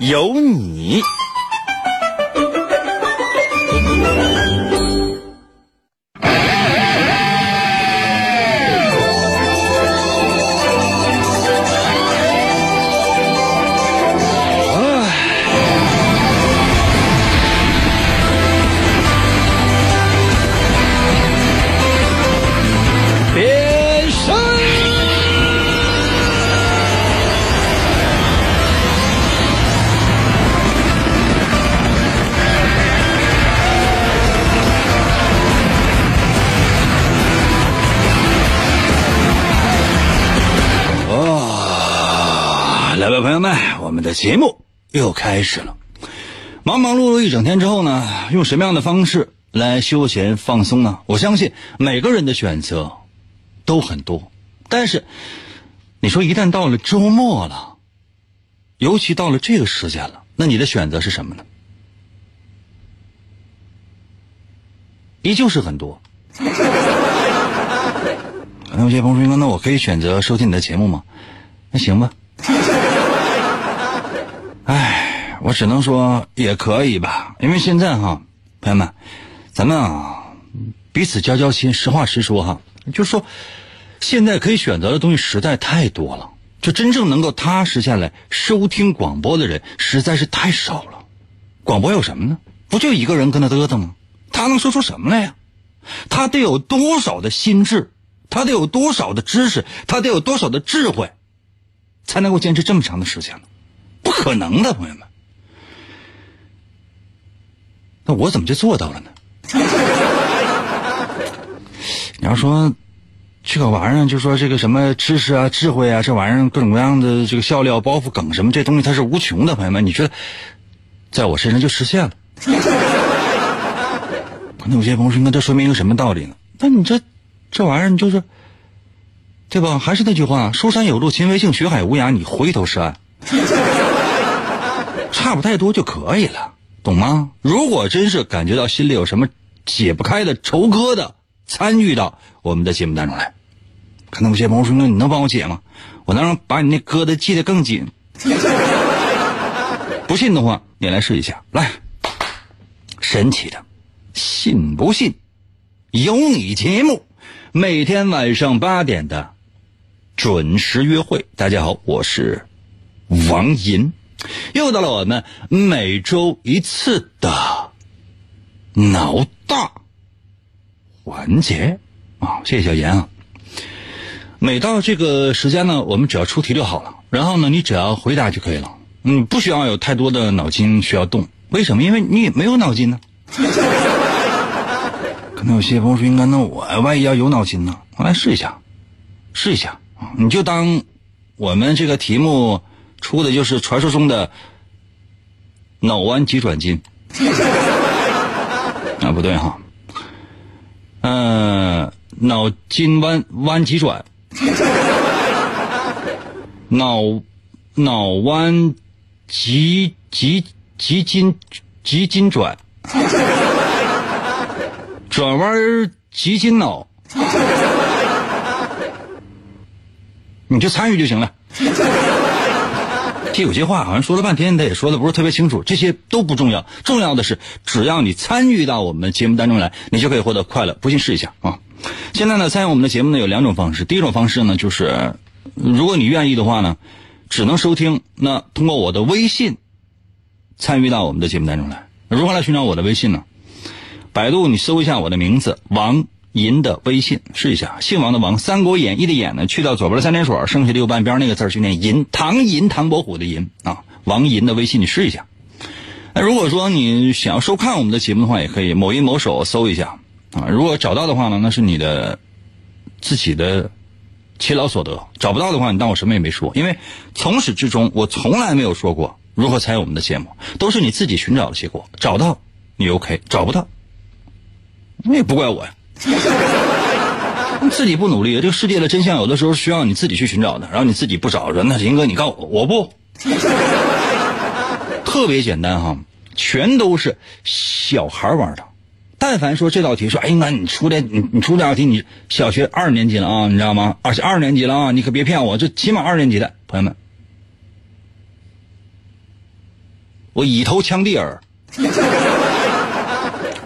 有你。们，的节目又开始了。忙忙碌碌一整天之后呢，用什么样的方式来休闲放松呢？我相信每个人的选择都很多，但是你说一旦到了周末了，尤其到了这个时间了，那你的选择是什么呢？依旧是很多。那有些朋友说，那我可以选择收听你的节目吗？那行吧。我只能说也可以吧，因为现在哈，朋友们，咱们啊彼此交交心，实话实说哈，就说现在可以选择的东西实在太多了，就真正能够踏实下来收听广播的人实在是太少了。广播有什么呢？不就一个人跟他嘚嘚吗？他能说出什么来呀？他得有多少的心智？他得有多少的知识？他得有多少的智慧，才能够坚持这么长的时间呢？不可能的，朋友们。那我怎么就做到了呢？你要说这个玩意儿，就说这个什么知识啊、智慧啊，这玩意儿各种各样的这个笑料、包袱、梗什么，这东西它是无穷的，朋友们，你觉得在我身上就实现了？可能有些朋友说，那这说明一个什么道理呢？那你这这玩意儿，就是对吧？还是那句话，书山有路勤为径，学海无涯你回头是岸，差不太多就可以了，懂吗？如果真是感觉到心里有什么解不开的愁疙瘩，参与到我们的节目当中来。可能有些朋友说，你能帮我解吗？我能把你那疙瘩系得更紧。不信的话，你来试一下，来，神奇的。信不信？有你节目，每天晚上八点的准时约会。大家好，我是王银，又到了我们每周一次的脑大环节啊！谢谢小严啊。每到这个时间呢，我们只要出题就好了，然后呢，你只要回答就可以了。嗯，不需要有太多的脑筋需要动。为什么？因为你没有脑筋呢。可能有些朋友说：“应该那我万一要有脑筋呢？我来试一下，试一下啊！你就当我们这个题目出的就是传说中的脑弯急转筋 啊，不对哈，嗯，脑筋弯弯急转，脑脑弯急急急筋急筋转。”转弯急筋脑，你就参与就行了。这有些话好像说了半天，他也说的不是特别清楚，这些都不重要，重要的是只要你参与到我们节目当中来，你就可以获得快乐。不信试一下啊！现在呢，参与我们的节目呢有两种方式，第一种方式呢就是，如果你愿意的话呢，只能收听，那通过我的微信参与到我们的节目当中来。如何来寻找我的微信呢？百度你搜一下我的名字王银的微信，试一下。姓王的王，《三国演义》的演呢，去掉左边的三点水，剩下的右半边那个字就念银，唐银，唐伯虎的银啊。王银的微信你试一下。那如果说你想要收看我们的节目的话，也可以某音某手搜一下啊。如果找到的话呢，那是你的自己的勤劳所得；找不到的话，你当我什么也没说。因为从始至终我从来没有说过，如何参与我们的节目，都是你自己寻找的结果。找到你 OK，找不到，那也不怪我呀。自己不努力，这个世界的真相有的时候需要你自己去寻找的。然后你自己不找，那林哥你告诉我，我不。特别简单哈，全都是小孩玩的。但凡说这道题，说哎，那你出来你你出这道题，你小学二年级了啊，你知道吗？而且二年级了啊，你可别骗我，这起码二年级的朋友们，我以头枪地耳。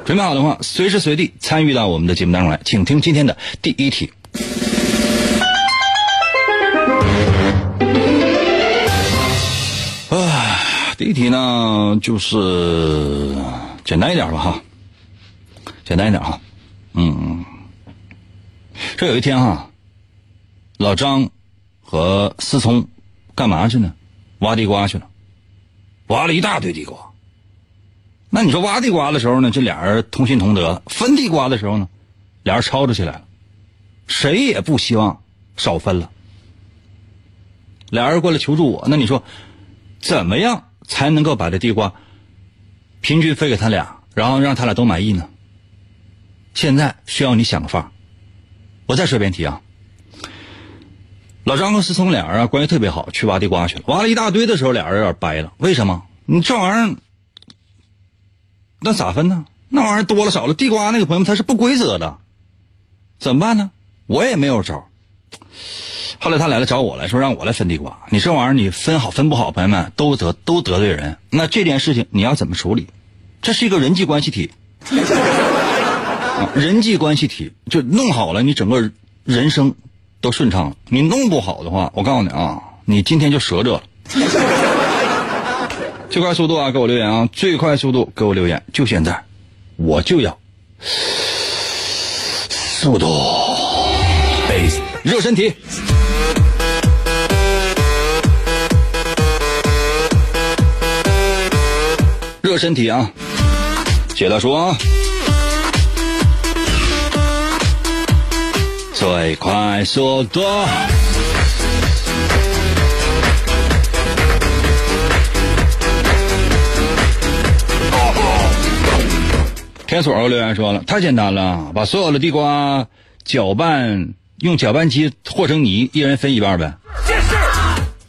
准备好的话，随时随地参与到我们的节目当中来，请听今天的第一题。啊，第一题呢，就是简单一点吧，哈。简单一点哈，嗯，这有一天哈，老张和思聪干嘛去呢？挖地瓜去了，挖了一大堆地瓜。那你说挖地瓜的时候呢，这俩人同心同德；分地瓜的时候呢，俩人吵吵起来了，谁也不希望少分了。俩人过来求助我，那你说怎么样才能够把这地瓜平均分给他俩，然后让他俩都满意呢？现在需要你想个法我再说一遍题啊。老张和思聪俩人啊关系特别好，去挖地瓜去了。挖了一大堆的时候，俩人有点掰了。为什么？你这玩意儿，那咋分呢？那玩意儿多了少了？地瓜那个朋友他是不规则的，怎么办呢？我也没有招。后来他来了找我来说让我来分地瓜。你这玩意儿你分好分不好，朋友们都得都得罪人。那这件事情你要怎么处理？这是一个人际关系体。人际关系体就弄好了，你整个人生都顺畅了。你弄不好的话，我告诉你啊，你今天就折着了。最快速度啊，给我留言啊！最快速度给我留言，就现在，我就要速度。热身体，热身体啊！谢大叔啊！最快速度。天锁留言说了，太简单了，把所有的地瓜搅拌，用搅拌机和成泥，一人分一半呗。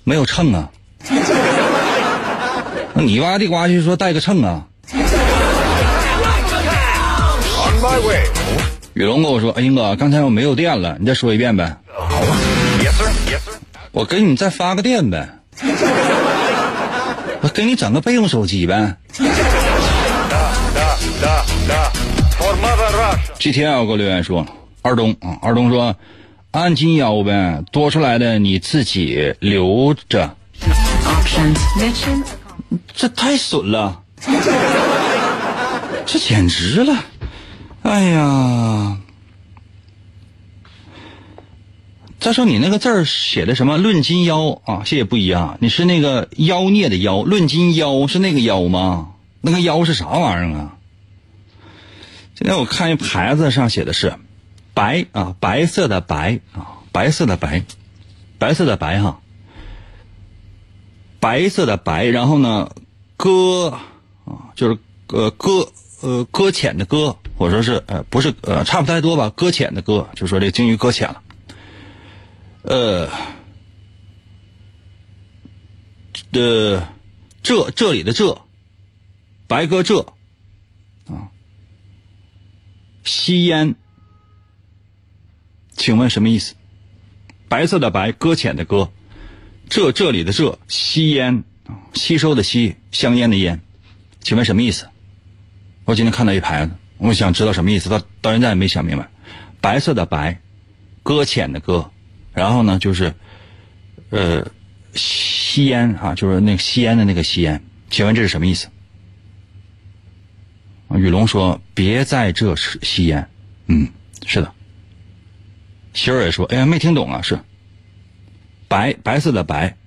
没有秤啊？那你挖地瓜就说带个秤啊？雨龙跟我说：“哎，英哥，刚才我没有电了，你再说一遍呗。”我给你再发个电呗。我给你整个备用手机呗。G T L 给我留言说：“二东啊，二东说，按金腰呗，多出来的你自己留着。”这太损了，这简直了。哎呀！再说你那个字写的什么“论斤腰”啊？谢谢不一样，你是那个妖孽的妖，“论斤腰”是那个妖吗？那个妖是啥玩意儿啊？今天我看一牌子上写的是“白”啊，白色的白啊，白色的白，白色的白哈，白色的白，然后呢，搁啊，就是呃搁呃搁浅的搁。或者说是呃不是呃差不太多吧，搁浅的搁，就说这鲸鱼搁浅了。呃，的这这里的这，白鸽这，吸烟，请问什么意思？白色的白，搁浅的搁，这这里的这，吸烟，吸收的吸，香烟的烟，请问什么意思？我今天看到一牌子。我想知道什么意思，到到现在也没想明白。白色的白，搁浅的搁，然后呢就是，呃，吸烟啊，就是那个吸烟的那个吸烟。请问这是什么意思？雨龙说：“别在这吸烟。”嗯，是的。希儿也说：“哎呀，没听懂啊。”是白白色的白，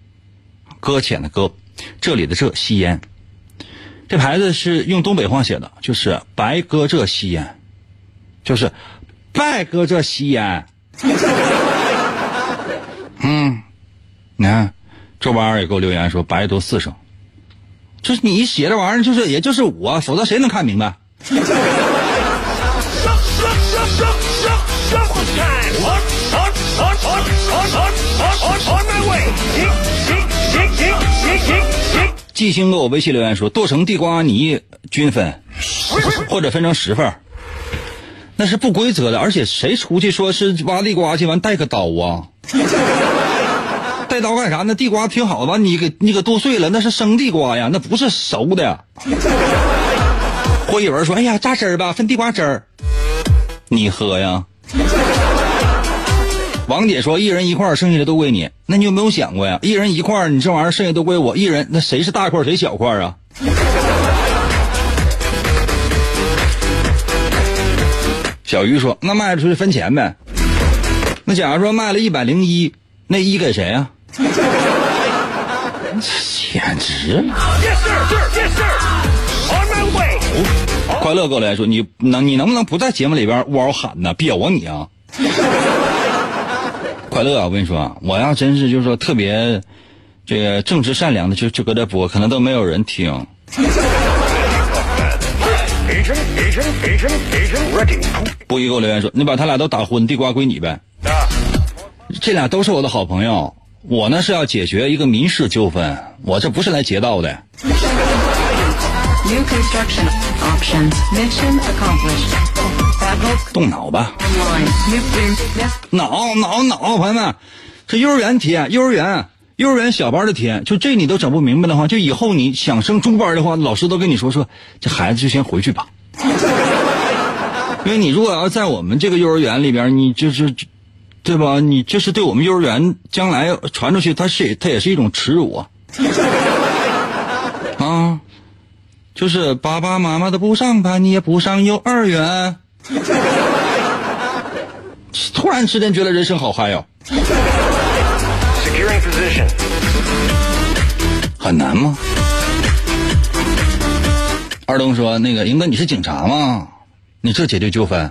搁浅的搁，这里的这吸烟。这牌子是用东北话写的，就是“白搁这吸烟”，就是“白搁这吸烟”。嗯，你看，周八二也给我留言说“白读四声”，就是你写这玩意儿，就是也就是我，否则谁能看明白？季星给我微信留言说：“剁成地瓜泥均分，或者分成十份那是不规则的。而且谁出去说是挖地瓜去完带个刀啊？带刀干啥？那地瓜挺好的，你给你给剁碎了，那是生地瓜呀，那不是熟的。”霍一文说：“哎呀，榨汁儿吧，分地瓜汁儿，你喝呀。”王姐说：“一人一块，剩下的都归你。那你有没有想过呀？一人一块，你这玩意儿剩下都归我一人，那谁是大块，谁小块啊？” 小鱼说：“那卖出去分钱呗。那假如说卖了一百零一，那一给谁啊？简直！”快乐过来说：“你能你能不能不在节目里边嗷嗷喊呢？彪啊你啊！” 快乐啊！我跟你说，我要真是就是说特别这个正直善良的，就就搁这播，可能都没有人听。不一给我留言说：“你把他俩都打昏，地瓜归你呗。”这俩都是我的好朋友，我呢是要解决一个民事纠纷，我这不是来劫道的。动脑吧，脑脑脑，朋友们，这幼儿园题，幼儿园幼儿园小班的题，就这你都整不明白的话，就以后你想升中班的话，老师都跟你说说，这孩子就先回去吧。因为你如果要在我们这个幼儿园里边，你就是，对吧？你这是对我们幼儿园将来传出去，它是它也是一种耻辱啊。啊，就是爸爸妈妈都不上班，你也不上幼儿园。突然之间觉得人生好嗨哟！很难吗？二东说：“那个英哥，你是警察吗？你这解决纠纷？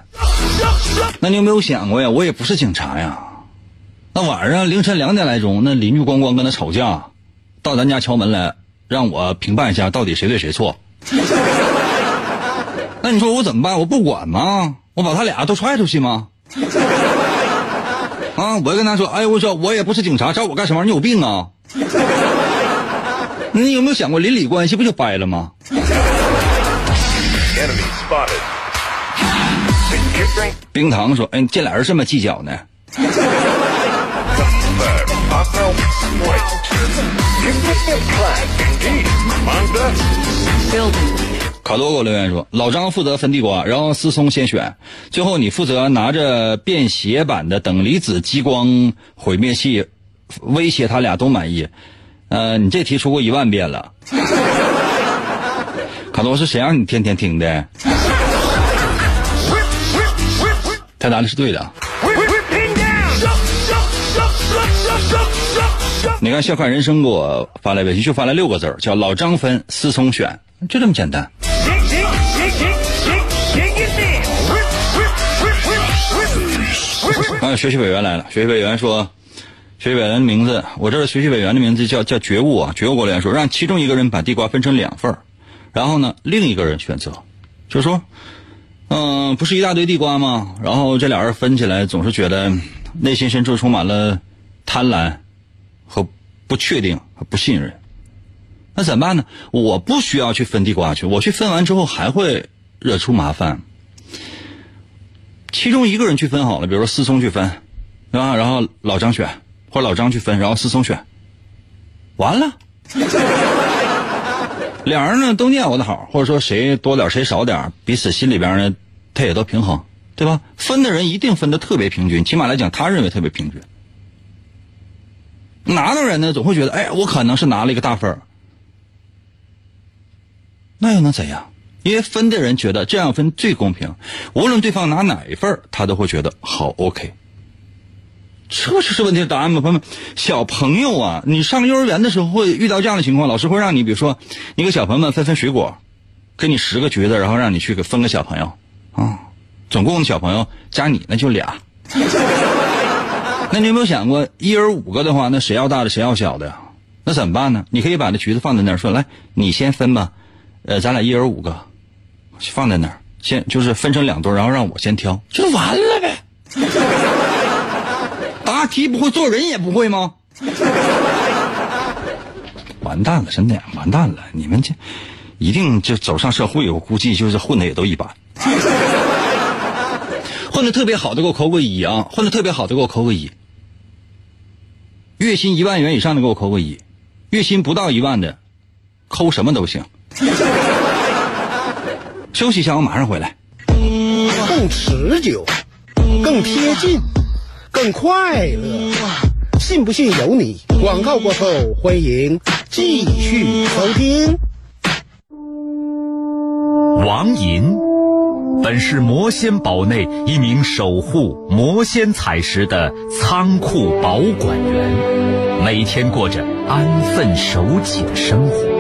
那你有没有想过呀？我也不是警察呀。那晚上凌晨两点来钟，那邻居咣咣跟他吵架，到咱家敲门来，让我评判一下到底谁对谁错。那你说我怎么办？我不管吗？我把他俩都踹出去吗？” 啊！我跟他说：“哎，我说我也不是警察，找我干什么？你有病啊！那你有没有想过邻里关系不就掰了吗？”冰糖说：“哎，这俩人这么计较呢？”卡多给我留言说：“老张负责分地瓜，然后思聪先选，最后你负责拿着便携版的等离子激光毁灭器，威胁他俩都满意。呃，你这题出过一万遍了。卡多是谁让你天天听的？他答的是对的。你看，笑看人生给我发来微信，就发来六个字叫老张分，思聪选，就这么简单。”啊，学习委员来了。学习委员说：“学习委员的名字，我这学习委员的名字叫叫觉悟啊。觉悟过来说，让其中一个人把地瓜分成两份然后呢，另一个人选择，就说，嗯，不是一大堆地瓜吗？然后这俩人分起来，总是觉得内心深处充满了贪婪和不确定和不信任。那怎么办呢？我不需要去分地瓜去，我去分完之后还会惹出麻烦。”其中一个人去分好了，比如说思聪去分，对吧？然后老张选，或者老张去分，然后思聪选，完了，两人呢都念我的好，或者说谁多点谁少点，彼此心里边呢他也都平衡，对吧？分的人一定分的特别平均，起码来讲他认为特别平均。拿的人呢总会觉得，哎，我可能是拿了一个大分那又能怎样？因为分的人觉得这样分最公平，无论对方拿哪一份他都会觉得好 OK。这就是问题的答案吗？朋友们，小朋友啊，你上幼儿园的时候会遇到这样的情况，老师会让你，比如说你给小朋友们分分水果，给你十个橘子，然后让你去给分个小朋友啊，总共的小朋友加你那就俩。那你有没有想过，一人五个的话，那谁要大的谁要小的呀？那怎么办呢？你可以把这橘子放在那儿，说来你先分吧，呃，咱俩一人五个，放在那儿，先就是分成两堆，然后让我先挑，就完了呗。答题不会，做人也不会吗？完蛋了，真的完蛋了！你们这一定就走上社会，我估计就是混的也都一般。混的特别好的给我扣个一啊！混的特别好的给我扣个一。月薪一万元以上的给我扣个一，月薪不到一万的，扣什么都行。休息一下，我马上回来。更持久，更贴近，更快乐。信不信由你。广告过后，欢迎继续收听。王银，本是魔仙堡内一名守护魔仙彩石的仓库保管员，每天过着安分守己的生活。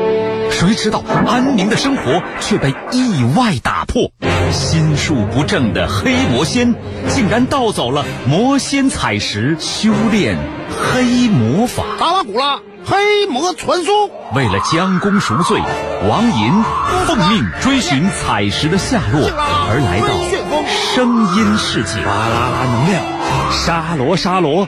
谁知道安宁的生活却被意外打破，心术不正的黑魔仙竟然盗走了魔仙彩石，修炼黑魔法。达拉古拉黑魔传说。为了将功赎罪，王银奉命追寻彩石的下落，而来到声音世界。巴啦啦能量，沙罗沙罗。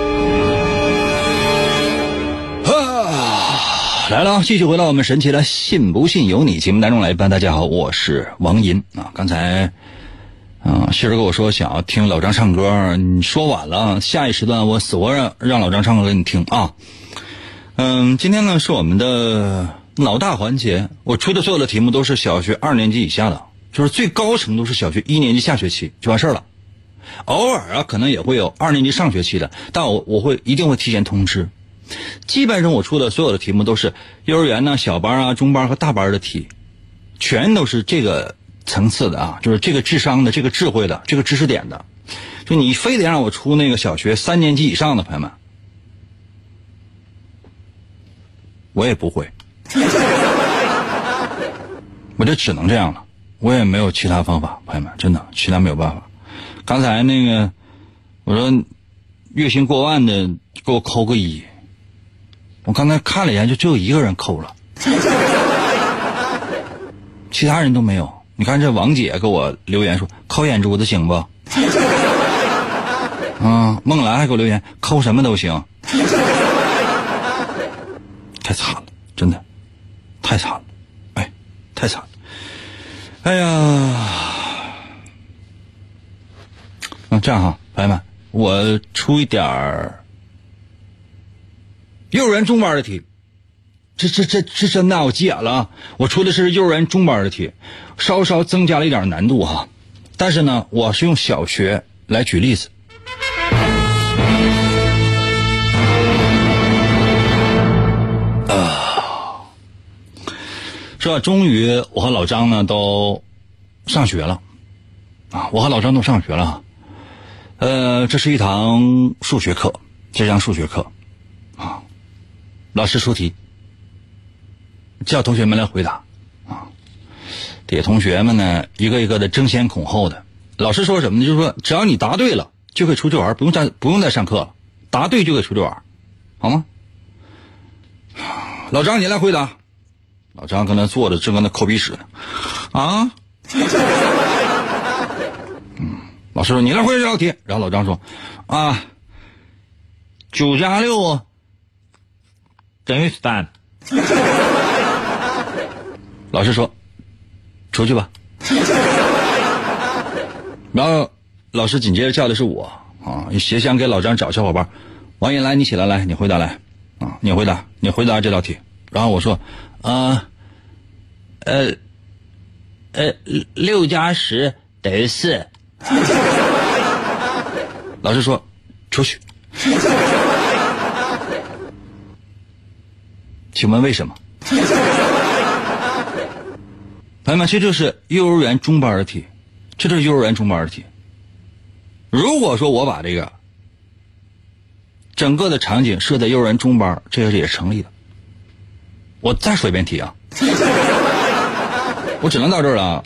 来了啊，继续回到我们神奇的“信不信由你”节目当中来吧。大家好，我是王银啊。刚才，啊，媳妇跟我说想要听老张唱歌，你说晚了，下一时段我死活让让老张唱歌给你听啊。嗯，今天呢是我们的老大环节，我出的所有的题目都是小学二年级以下的，就是最高程度是小学一年级下学期就完事儿了。偶尔啊，可能也会有二年级上学期的，但我我会一定会提前通知。基本上我出的所有的题目都是幼儿园呢、小班啊、中班和大班的题，全都是这个层次的啊，就是这个智商的、这个智慧的、这个知识点的。就你非得让我出那个小学三年级以上的朋友们，我也不会，我就只能这样了，我也没有其他方法，朋友们，真的，其他没有办法。刚才那个我说月薪过万的，给我扣个一。我刚才看了一眼，就只有一个人扣了，其他人都没有。你看这王姐给我留言说扣眼珠子行不？啊，梦兰还给我留言扣什么都行，太惨了，真的，太惨了，哎，太惨了，哎呀，那这样哈，朋友们，我出一点儿。幼儿园中班的题，这这这这真的，我急眼了啊！我出的是幼儿园中班的题，稍稍增加了一点难度哈。但是呢，我是用小学来举例子。啊，是吧？终于我和老张呢都上学了啊！我和老张都上学了。呃，这是一堂数学课，这堂数学课。老师出题，叫同学们来回答，啊，底下同学们呢一个一个的争先恐后的。老师说什么呢？就是说只要你答对了，就可以出去玩，不用再不用再上课了，答对就可以出去玩，好吗？老张，你来回答。老张搁那坐着，正搁那抠鼻屎呢，啊？嗯，老师说你来回答这道题，然后老张说，啊，九加六。等于三。老师说：“出去吧。”然后老师紧接着叫的是我啊，协想给老张找小伙伴。王岩来，你起来，来，你回答来啊，你回答，你回答这道题。然后我说：“啊，呃，呃，六加十等于四。”老师说：“出去。”请问为什么？朋友们，这就是幼儿园中班的题，这就是幼儿园中班的题。如果说我把这个整个的场景设在幼儿园中班，这个也是成立的。我再说一遍题啊，我只能到这儿了啊，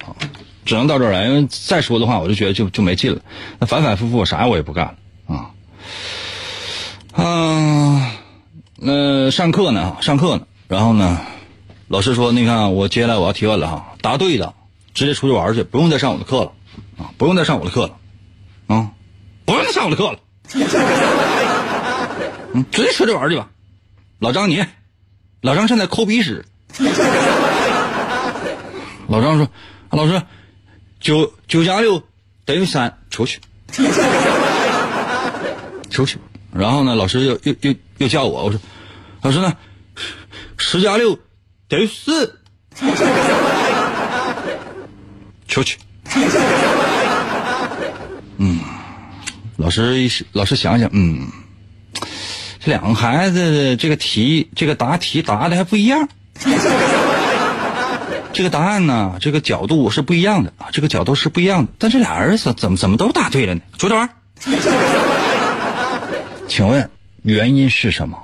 只能到这儿了，因为再说的话，我就觉得就就没劲了。那反反复复，啥我也不干了啊。啊，那上课呢？上课呢？然后呢？老师说：“你看，我接下来我要提问了哈，答对的直接出去玩去，不用再上我的课了啊，不用再上我的课了啊，不用再上我的课了，嗯，直接出去玩去吧。”老张你，老张现在抠鼻屎。老张说：“老师，九九加六等于三，出去，出去。”然后呢，老师又又又又叫我，我说：“老师呢？十加六。”等于四，出去。嗯，老师，老师想想，嗯，这两个孩子这个题，这个答题答的还不一样。这个答案呢，这个角度是不一样的啊，这个角度是不一样的。但这俩儿子怎么怎么都答对了呢？出去玩。请问原因是什么？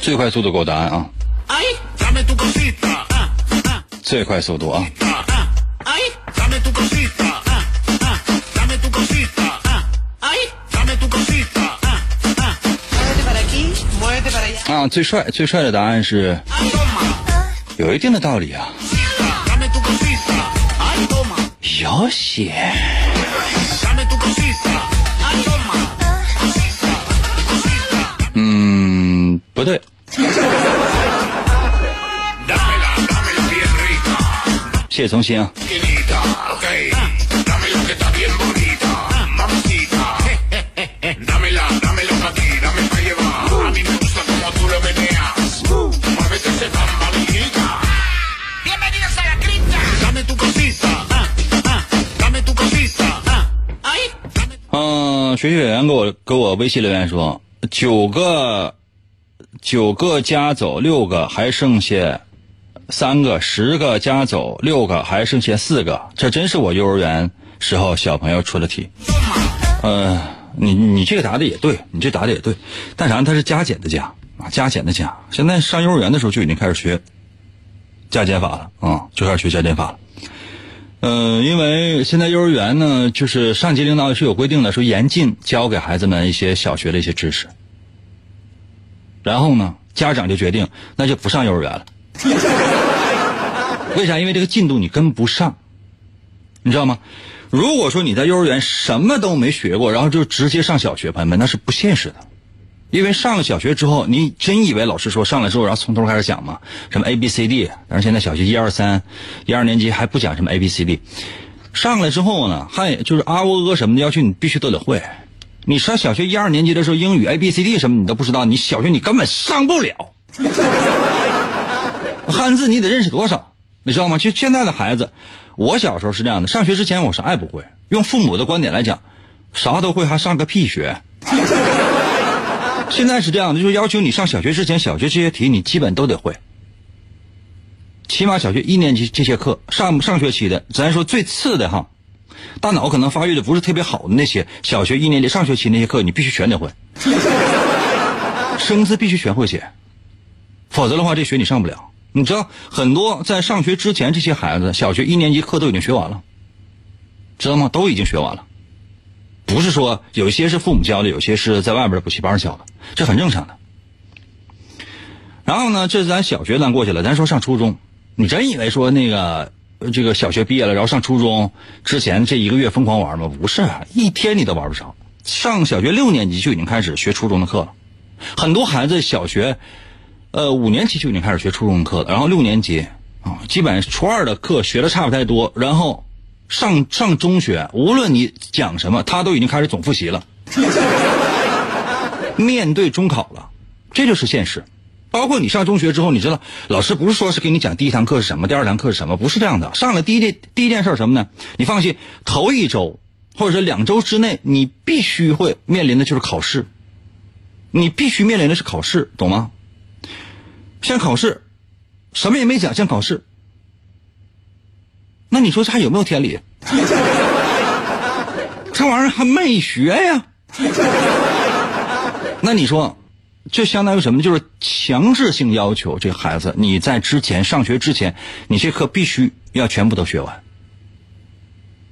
最快速度给我答案啊！最快速度啊！啊，最帅最帅的答案是，有一定的道理啊。有些。不对。谢谢从心啊。嗯，学习委员给我给我微信留言说，九个九个加走六个，还剩下。三个，十个加走六个，还剩下四个。这真是我幼儿园时候小朋友出的题。呃，你你这个答的也对，你这答的也对，但啥？它是加减的加啊，加减的加。现在上幼儿园的时候就已经开始学加减法了啊，就开始学加减法了。呃，因为现在幼儿园呢，就是上级领导是有规定的，说严禁教给孩子们一些小学的一些知识。然后呢，家长就决定那就不上幼儿园了。为啥？因为这个进度你跟不上，你知道吗？如果说你在幼儿园什么都没学过，然后就直接上小学，朋友们那是不现实的。因为上了小学之后，你真以为老师说上来之后，然后从头开始讲吗？什么 A B C D？但是现在小学一二三，一二年级还不讲什么 A B C D。上来之后呢，还就是啊喔呃什么的，要求你必须都得会。你上小学一二年级的时候，英语 A B C D 什么你都不知道，你小学你根本上不了。汉字你得认识多少？你知道吗？就现在的孩子，我小时候是这样的，上学之前我啥也不会。用父母的观点来讲，啥都会还上个屁学。现在是这样的，就是要求你上小学之前，小学这些题你基本都得会。起码小学一年级这些课，上上学期的，咱说最次的哈，大脑可能发育的不是特别好的那些，小学一年级上学期那些课，你必须全得会。生字必须全会写，否则的话，这学你上不了。你知道很多在上学之前，这些孩子小学一年级课都已经学完了，知道吗？都已经学完了，不是说有些是父母教的，有些是在外边的补习班教的，这很正常的。然后呢，这是咱小学咱过去了，咱说上初中，你真以为说那个这个小学毕业了，然后上初中之前这一个月疯狂玩吗？不是，一天你都玩不成。上小学六年级就已经开始学初中的课了，很多孩子小学。呃，五年级就已经开始学初中的课了，然后六年级啊，基本初二的课学的差不太多，然后上上中学，无论你讲什么，他都已经开始总复习了。面对中考了，这就是现实。包括你上中学之后，你知道老师不是说是给你讲第一堂课是什么，第二堂课是什么，不是这样的。上了第一件第一件事什么呢？你放心，头一周或者是两周之内，你必须会面临的就是考试。你必须面临的是考试，懂吗？先考试，什么也没讲，先考试。那你说这还有没有天理？这玩意儿还没学呀。那你说，就相当于什么？就是强制性要求这孩子，你在之前上学之前，你这课必须要全部都学完。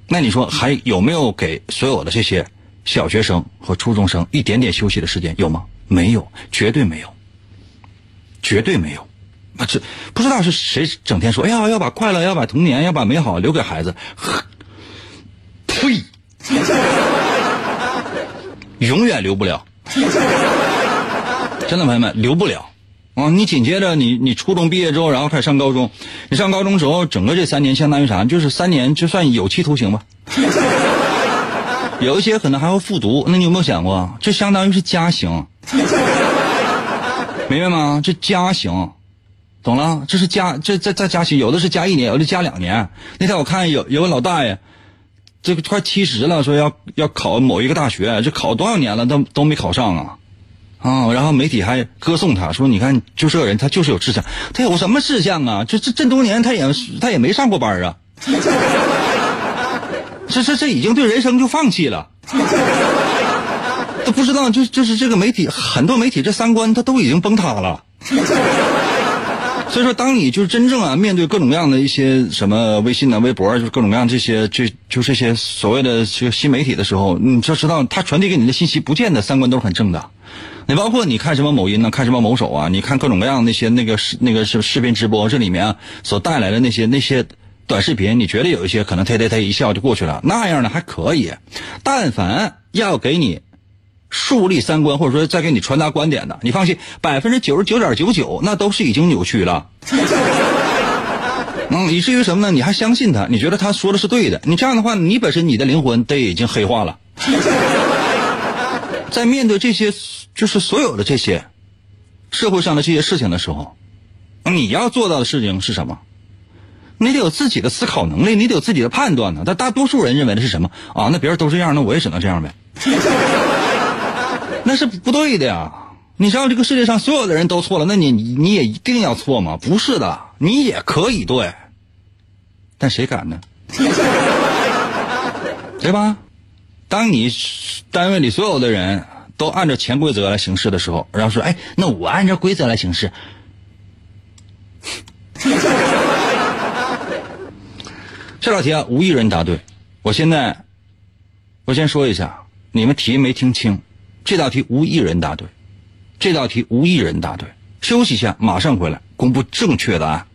那你说还有没有给所有的这些小学生和初中生一点点休息的时间？有吗？没有，绝对没有，绝对没有。啊，这不知道是谁整天说，哎呀，要把快乐，要把童年，要把美好留给孩子。呸！永远留不了。真的，朋友们，留不了。啊，你紧接着你你初中毕业之后，然后开始上高中，你上高中之后，整个这三年相当于啥？就是三年就算有期徒刑吧。有一些可能还会复读，那你有没有想过，这相当于是加刑？明白吗？这加刑，懂了？这是加，这再再加刑，有的是加一年，有的加两年。那天我看有有个老大爷，这个快七十了，说要要考某一个大学，这考多少年了，都都没考上啊。啊，然后媒体还歌颂他说：“你看，就这个人，他就是有志向。他有什么志向啊？这这这多年，他也他也没上过班啊。这这这已经对人生就放弃了。都不知道，就就是这个媒体，很多媒体这三观他都已经崩塌了。所以说，当你就是真正啊面对各种各样的一些什么微信啊、微博，就是各种各样这些这就这些所谓的这新媒体的时候，你就知道他传递给你的信息，不见得三观都很正的。你包括你看什么某音呢？看什么某手啊？你看各种各样那些那个视那个是视频直播，这里面啊所带来的那些那些短视频，你觉得有一些可能他他他一笑就过去了，那样的还可以。但凡要给你树立三观，或者说再给你传达观点的，你放心，百分之九十九点九九那都是已经扭曲了。嗯，以至于什么呢？你还相信他？你觉得他说的是对的？你这样的话，你本身你的灵魂都已经黑化了。在面对这些，就是所有的这些社会上的这些事情的时候，你要做到的事情是什么？你得有自己的思考能力，你得有自己的判断呢。但大多数人认为的是什么啊？那别人都这样，那我也只能这样呗。那是不对的呀！你知道这个世界上所有的人都错了，那你你也一定要错吗？不是的，你也可以对。但谁敢呢？对吧？当你单位里所有的人都按照潜规则来行事的时候，然后说：“哎，那我按照规则来行事。”这道题啊，无一人答对。我现在，我先说一下，你们题没听清。这道题无一人答对，这道题无一人答对。休息一下，马上回来公布正确答案。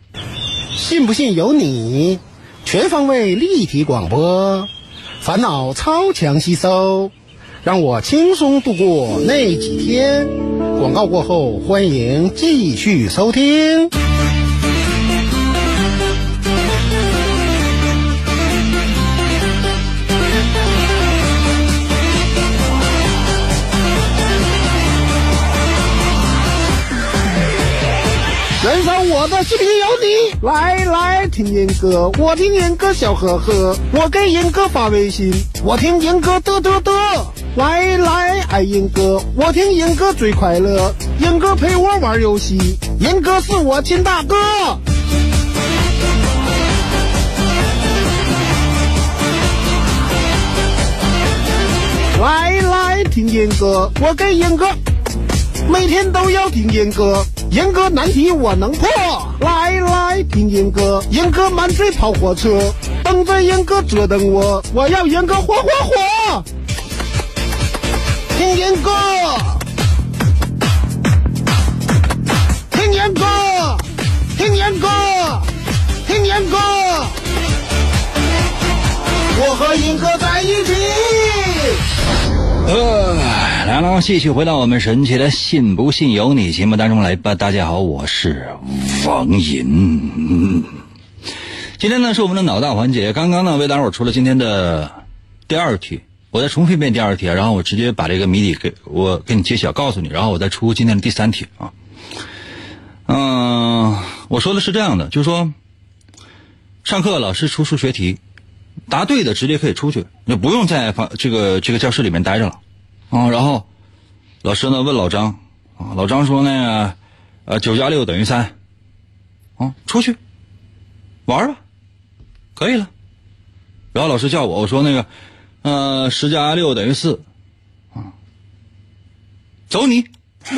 信不信由你，全方位立体广播。烦恼超强吸收，让我轻松度过那几天。广告过后，欢迎继续收听。我的视频有你，来来听严哥，我听严哥笑呵呵，我给严哥发微信，我听严哥嘚嘚嘚，来来爱严哥，我听严哥最快乐，严哥陪我玩游戏，严哥是我亲大哥。来来听严哥，我给严哥，每天都要听严哥。严哥难题我能破，来来听严哥，严哥满嘴跑火车，等着严哥折腾我，我要严哥火火火，听严哥，听严哥，听严哥，听严哥，我和严哥在一起。呃，来了，继续回到我们神奇的“信不信由你”节目当中来吧。大家好，我是王银。今天呢是我们的脑大环节，刚刚呢为大伙出了今天的第二题，我再重复一遍第二题，然后我直接把这个谜底给我给你揭晓，告诉你，然后我再出今天的第三题啊。嗯，我说的是这样的，就是说，上课老师出数学题。答对的直接可以出去，就不用在房这个这个教室里面待着了，啊，然后老师呢问老张啊，老张说那个呃九加六等于三，啊出去玩吧，可以了。然后老师叫我，我说那个呃十加六等于四，啊，走你。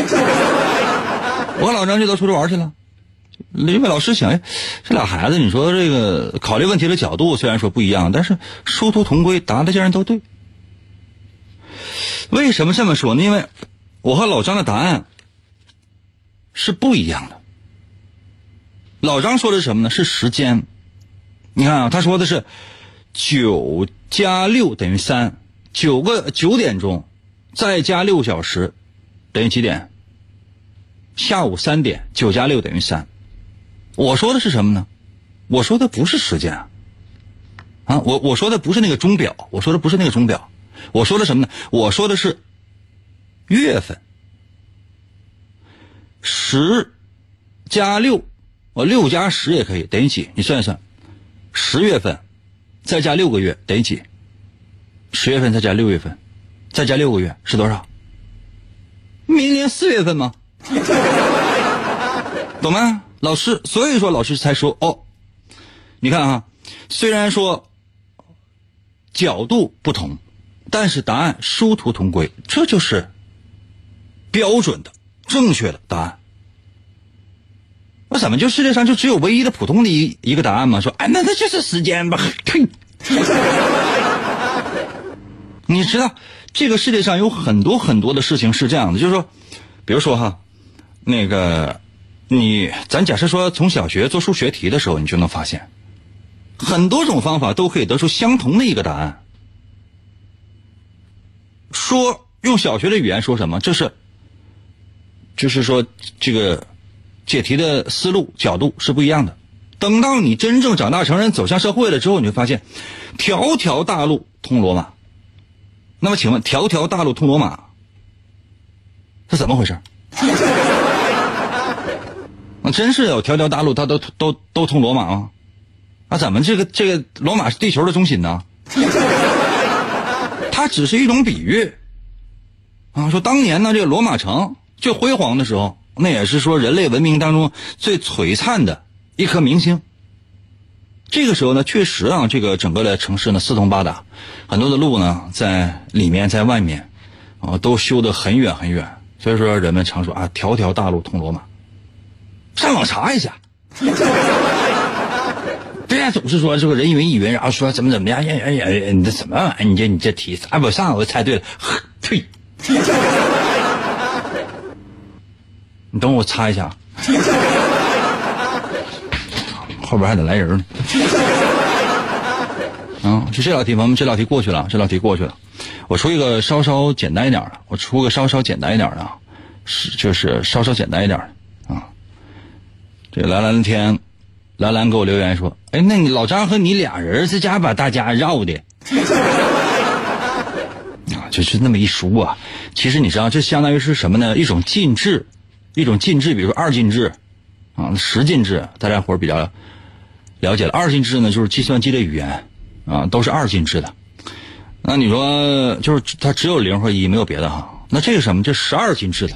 我和老张就都出去玩去了。因为老师想，这俩孩子，你说这个考虑问题的角度虽然说不一样，但是殊途同归，答的竟然都对。为什么这么说呢？因为我和老张的答案是不一样的。老张说的是什么呢？是时间。你看啊，他说的是九加六等于三，九个九点钟再加六小时等于几点？下午三点，九加六等于三。我说的是什么呢？我说的不是时间啊，啊，我我说的不是那个钟表，我说的不是那个钟表，我说的什么呢？我说的是月份。十加六，我六加十也可以等于几？你算一算，十月份再加六个月等于几？十月份再加六月份，再加六个月是多少？明年四月份吗？懂吗？老师，所以说老师才说哦，你看啊，虽然说角度不同，但是答案殊途同归，这就是标准的正确的答案。那怎么就世界上就只有唯一的普通的一一个答案吗？说哎，那那就是时间吧？呸！你知道这个世界上有很多很多的事情是这样的，就是说，比如说哈，那个。你，咱假设说从小学做数学题的时候，你就能发现，很多种方法都可以得出相同的一个答案。说用小学的语言说什么？这是，就是说这个解题的思路角度是不一样的。等到你真正长大成人走向社会了之后，你会发现，条条大路通罗马。那么请问，条条大路通罗马是怎么回事？真是有条条大路，它都都都通罗马吗？啊，怎么这个这个罗马是地球的中心呢？它只是一种比喻啊。说当年呢，这个罗马城最辉煌的时候，那也是说人类文明当中最璀璨的一颗明星。这个时候呢，确实啊，这个整个的城市呢四通八达，很多的路呢在里面在外面啊都修得很远很远，所以说人们常说啊，条条大路通罗马。上网查一下，总是说这个人云亦云，然后说怎么怎么样，呀呀呀，你这什么玩意儿？你这你这题，哎，我上我猜对了，呸！你等我擦一下，后边还得来人呢。啊，就这道题，朋友们，这道题过去了，这道题过去了。我出一个稍稍简单一点的，我出个稍稍简单一点的，是就是稍稍简单一点的啊。这蓝蓝的天，兰兰给我留言说：“哎，那你老张和你俩人在家把大家绕的啊，就是那么一说啊。其实你知道，这相当于是什么呢？一种进制，一种进制，比如说二进制啊，十进制，大家伙比较了解了。二进制呢，就是计算机的语言啊，都是二进制的。那你说，就是它只有零和一，没有别的哈。那这个什么？这十二进制的，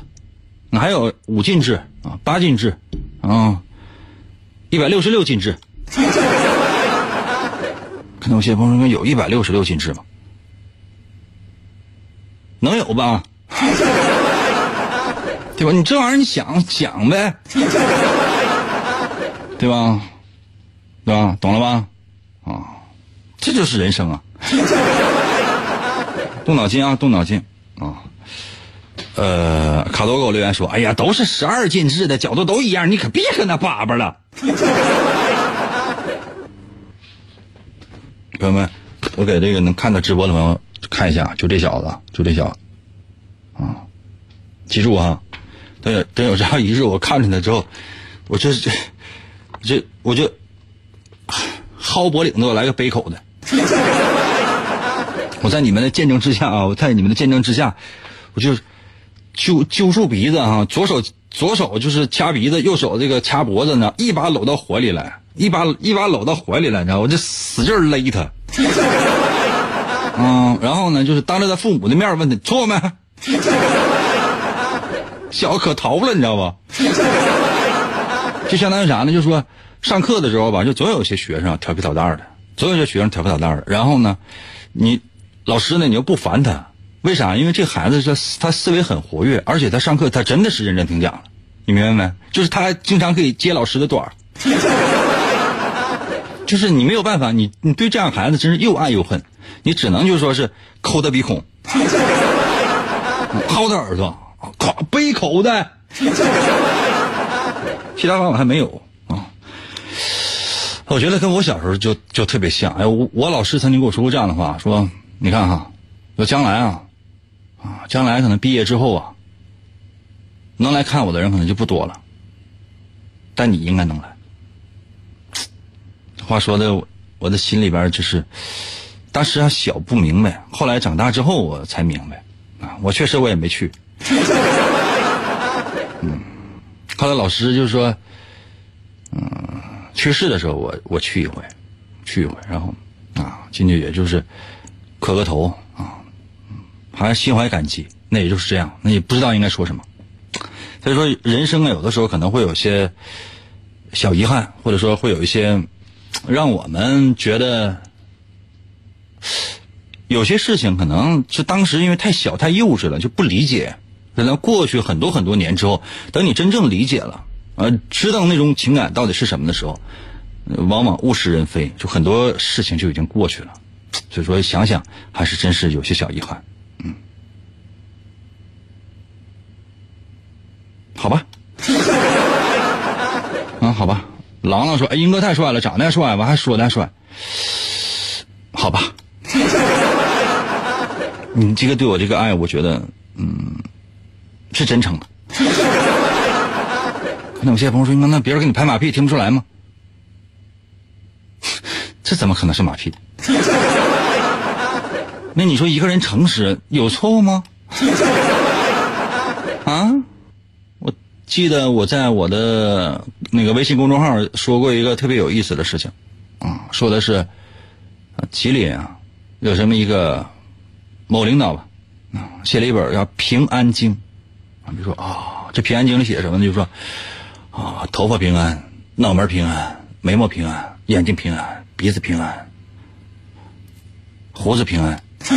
那还有五进制啊，八进制。”啊，一百六十六进制，可能有些朋友说有一百六十六进制吗？能有吧？对吧？你这玩意儿你想想呗，对吧？对吧？懂了吧？啊，这就是人生啊！动脑筋啊，动脑筋啊！呃，卡多给我留言说：“哎呀，都是十二进制的角度都一样，你可别跟那叭叭了。”朋友们，我给这个能看到直播的朋友看一下，就这小子，就这小子，啊，记住啊，等有等有这样一日，我看着他之后，我这这这我就薅脖领子，我来个杯口的。我在你们的见证之下啊，我在你们的见证之下，我就。揪揪住鼻子啊，左手左手就是掐鼻子，右手这个掐脖子呢，一把搂到怀里来，一把一把搂到怀里来，你知道我就使劲勒他，嗯，然后呢，就是当着他父母的面问他错没，小可淘了，你知道吧？就相当于啥呢？就说上课的时候吧，就总有些学生调皮捣蛋的，总有些学生调皮捣蛋的。然后呢，你老师呢，你又不烦他，为啥？因为这孩子他他思维很活跃，而且他上课他真的是认真听讲了，你明白没？就是他经常可以接老师的短儿。就是你没有办法，你你对这样孩子真是又爱又恨，你只能就说是抠他鼻孔，掏他耳朵，咵背口袋，其他方法还没有啊。我觉得跟我小时候就就特别像。哎，我我老师曾经跟我说过这样的话，说你看哈，说将来啊啊，将来可能毕业之后啊，能来看我的人可能就不多了，但你应该能来。话说的，我的心里边就是，当时还小不明白，后来长大之后我才明白，啊，我确实我也没去。嗯，后来老师就说，嗯，去世的时候我我去一回，去一回，然后啊进去也就是磕个头，还心怀感激，那也就是这样，那也不知道应该说什么。所以说人生啊，有的时候可能会有些小遗憾，或者说会有一些。让我们觉得有些事情可能是当时因为太小太幼稚了就不理解，可能过去很多很多年之后，等你真正理解了，呃，知道那种情感到底是什么的时候，往往物是人非，就很多事情就已经过去了。所以说想想还是真是有些小遗憾，好吧，嗯，好吧。郎朗说：“哎，英哥太帅了，长得还帅，完还说的还帅，好吧？你这个对我这个爱，我觉得，嗯，是真诚的。那有些朋友说，那别人给你拍马屁，听不出来吗？这怎么可能是马屁？那你说一个人诚实有错误吗？啊？”记得我在我的那个微信公众号说过一个特别有意思的事情，啊，说的是吉林啊，有这么一个某领导吧，啊，写了一本叫《平安经》，啊，比如说啊，这《平安经》里写什么呢？就说啊，头发平安，脑门平安，眉毛平安，眼睛平安，鼻子平安，胡子平安，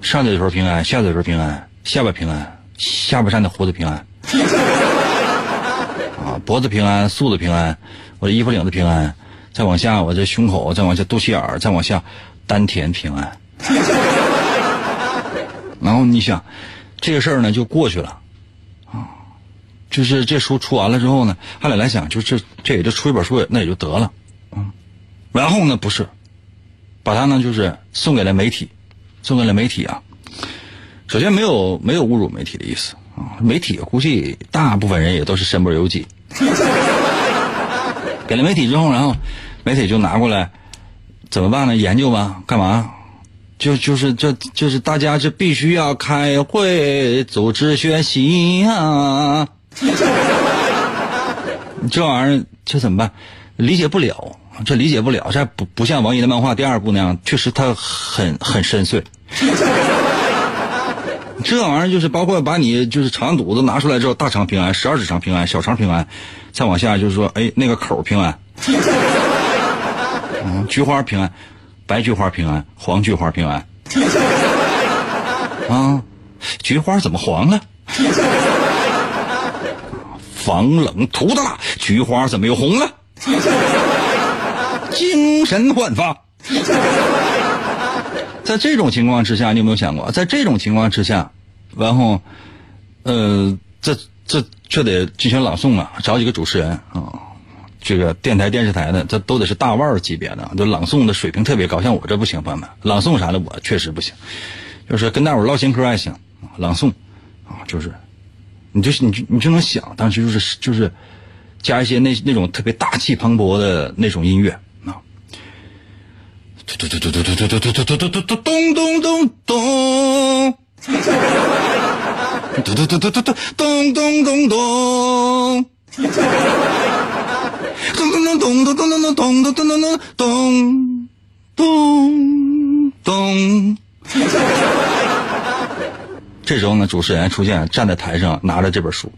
上嘴唇平安，下嘴唇平安，下巴平安。下巴上的胡子平安，啊，脖子平安，素子平安，我的衣服领子平安，再往下我这胸口，再往下肚脐眼儿，再往下丹田平安。然后你想，这个事儿呢就过去了，啊，就是这书出完了之后呢，后来来想，就这这也就出一本书，那也就得了，嗯，然后呢不是，把它呢就是送给了媒体，送给了媒体啊。首先，没有没有侮辱媒体的意思啊！媒体估计大部分人也都是身不由己。给了媒体之后，然后媒体就拿过来，怎么办呢？研究吧，干嘛？就就是这就是大家就必须要开会组织学习啊！这玩意儿这怎么办？理解不了，这理解不了，这不不像王一的漫画第二部那样，确实它很很深邃。这玩意儿就是包括把你就是肠肚子拿出来之后，大肠平安，十二指肠平安，小肠平安，再往下就是说，哎，那个口平安，菊花平安，白菊花平安，黄菊花平安，啊，菊花怎么黄了？防冷涂的辣，菊花怎么又红了？精神焕发。在这种情况之下，你有没有想过，在这种情况之下，然后，呃，这这这得进行朗诵啊，找几个主持人啊，这个电台、电视台的，这都得是大腕级别的，就朗诵的水平特别高。像我这不行，朋友们，朗诵啥的我确实不行，就是跟大伙唠闲嗑还行，朗诵啊，就是，你就你就你就能想，当时就是就是加一些那那种特别大气磅礴的那种音乐。嘟嘟嘟嘟嘟嘟嘟嘟嘟嘟嘟嘟嘟嘟咚咚咚咚，嘟嘟嘟嘟嘟嘟咚咚咚咚，咚咚咚咚咚咚咚咚咚咚咚咚咚咚咚。这时候呢，主持人出现，站在台上拿着这本书，《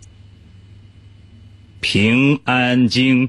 平安京》。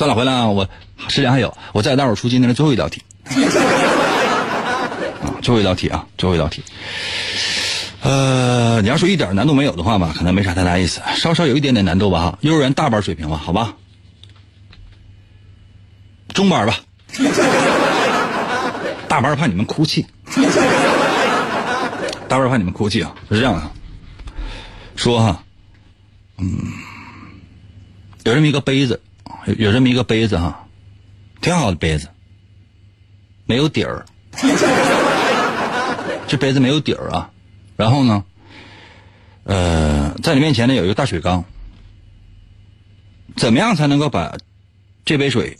算了，回来啊，我时间还有，我再待会儿出今天的最后一道题。最后一道题啊，最后一道题。呃，你要说一点难度没有的话吧，可能没啥太大意思，稍稍有一点点难度吧哈，幼儿园大班水平吧，好吧，中班吧，大班怕你们哭泣，大班怕你们哭泣啊，是这样的，说哈，嗯，有这么一个杯子，有有这么一个杯子哈，挺好的杯子，没有底儿，这杯子没有底儿啊。然后呢，呃，在你面前呢有一个大水缸，怎么样才能够把这杯水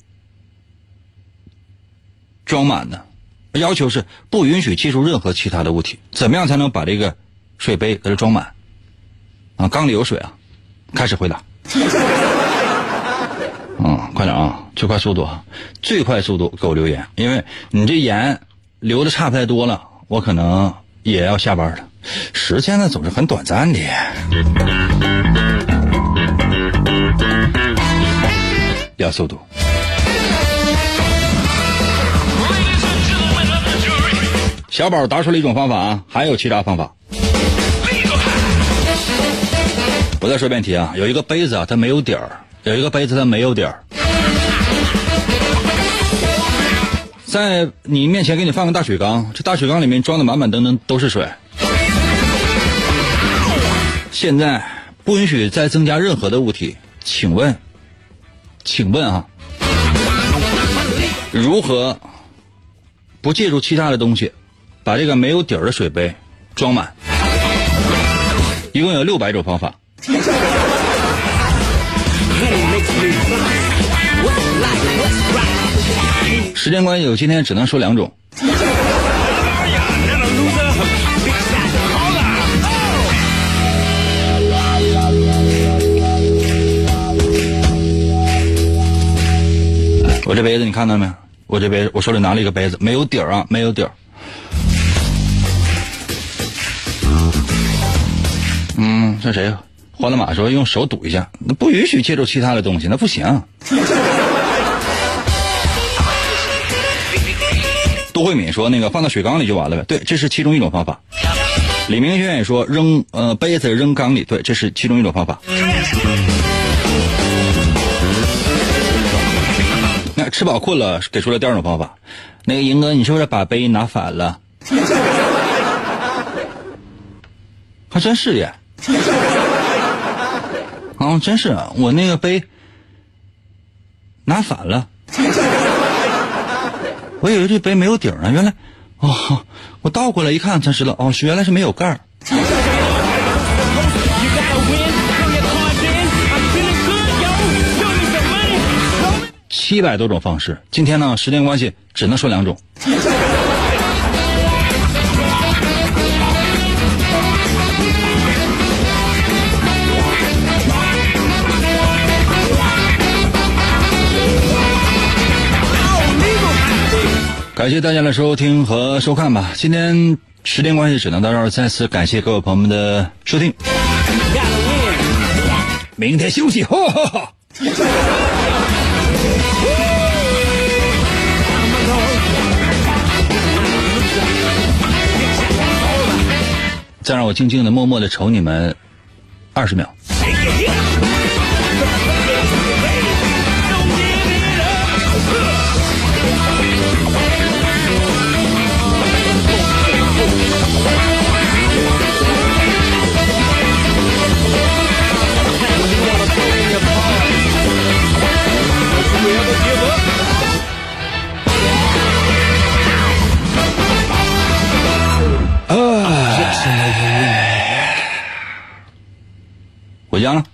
装满呢？要求是不允许接触任何其他的物体。怎么样才能把这个水杯给它装满？啊，缸里有水啊！开始回答。嗯，快点啊，最快速度，最快速度给我留言，因为你这言留的差不太多了，我可能也要下班了。时间呢总是很短暂的，要速度。小宝答出了一种方法啊，还有其他方法。我再说一遍题啊，有一个杯子啊，它没有底儿；有一个杯子它没有底儿。在你面前给你放个大水缸，这大水缸里面装的满满登登都是水。现在不允许再增加任何的物体，请问，请问啊，如何不借助其他的东西，把这个没有底儿的水杯装满？一共有六百种方法。时间关系，我今天只能说两种。我这杯子你看到没？我这杯我手里拿了一个杯子，没有底儿啊，没有底儿。嗯，这谁呀？花了马说用手堵一下，那不允许借助其他的东西，那不行。杜慧敏说那个放到水缸里就完了呗，对，这是其中一种方法。李明轩也说扔呃杯子扔缸里，对，这是其中一种方法。那吃饱困了，给出了第二种方法。那个赢哥，你是不是把杯拿反了？还真是耶！啊，真是我那个杯拿反了。我以为这杯没有底儿呢，原来哦，我倒过来一看才知道，哦，原来是没有盖儿。七百多种方式，今天呢，时间关系只能说两种。感谢大家的收听和收看吧，今天时间关系只能到这儿，再次感谢各位朋友们的收听。明天休息，哈哈哈。再让我静静的、默默的瞅你们二十秒。样？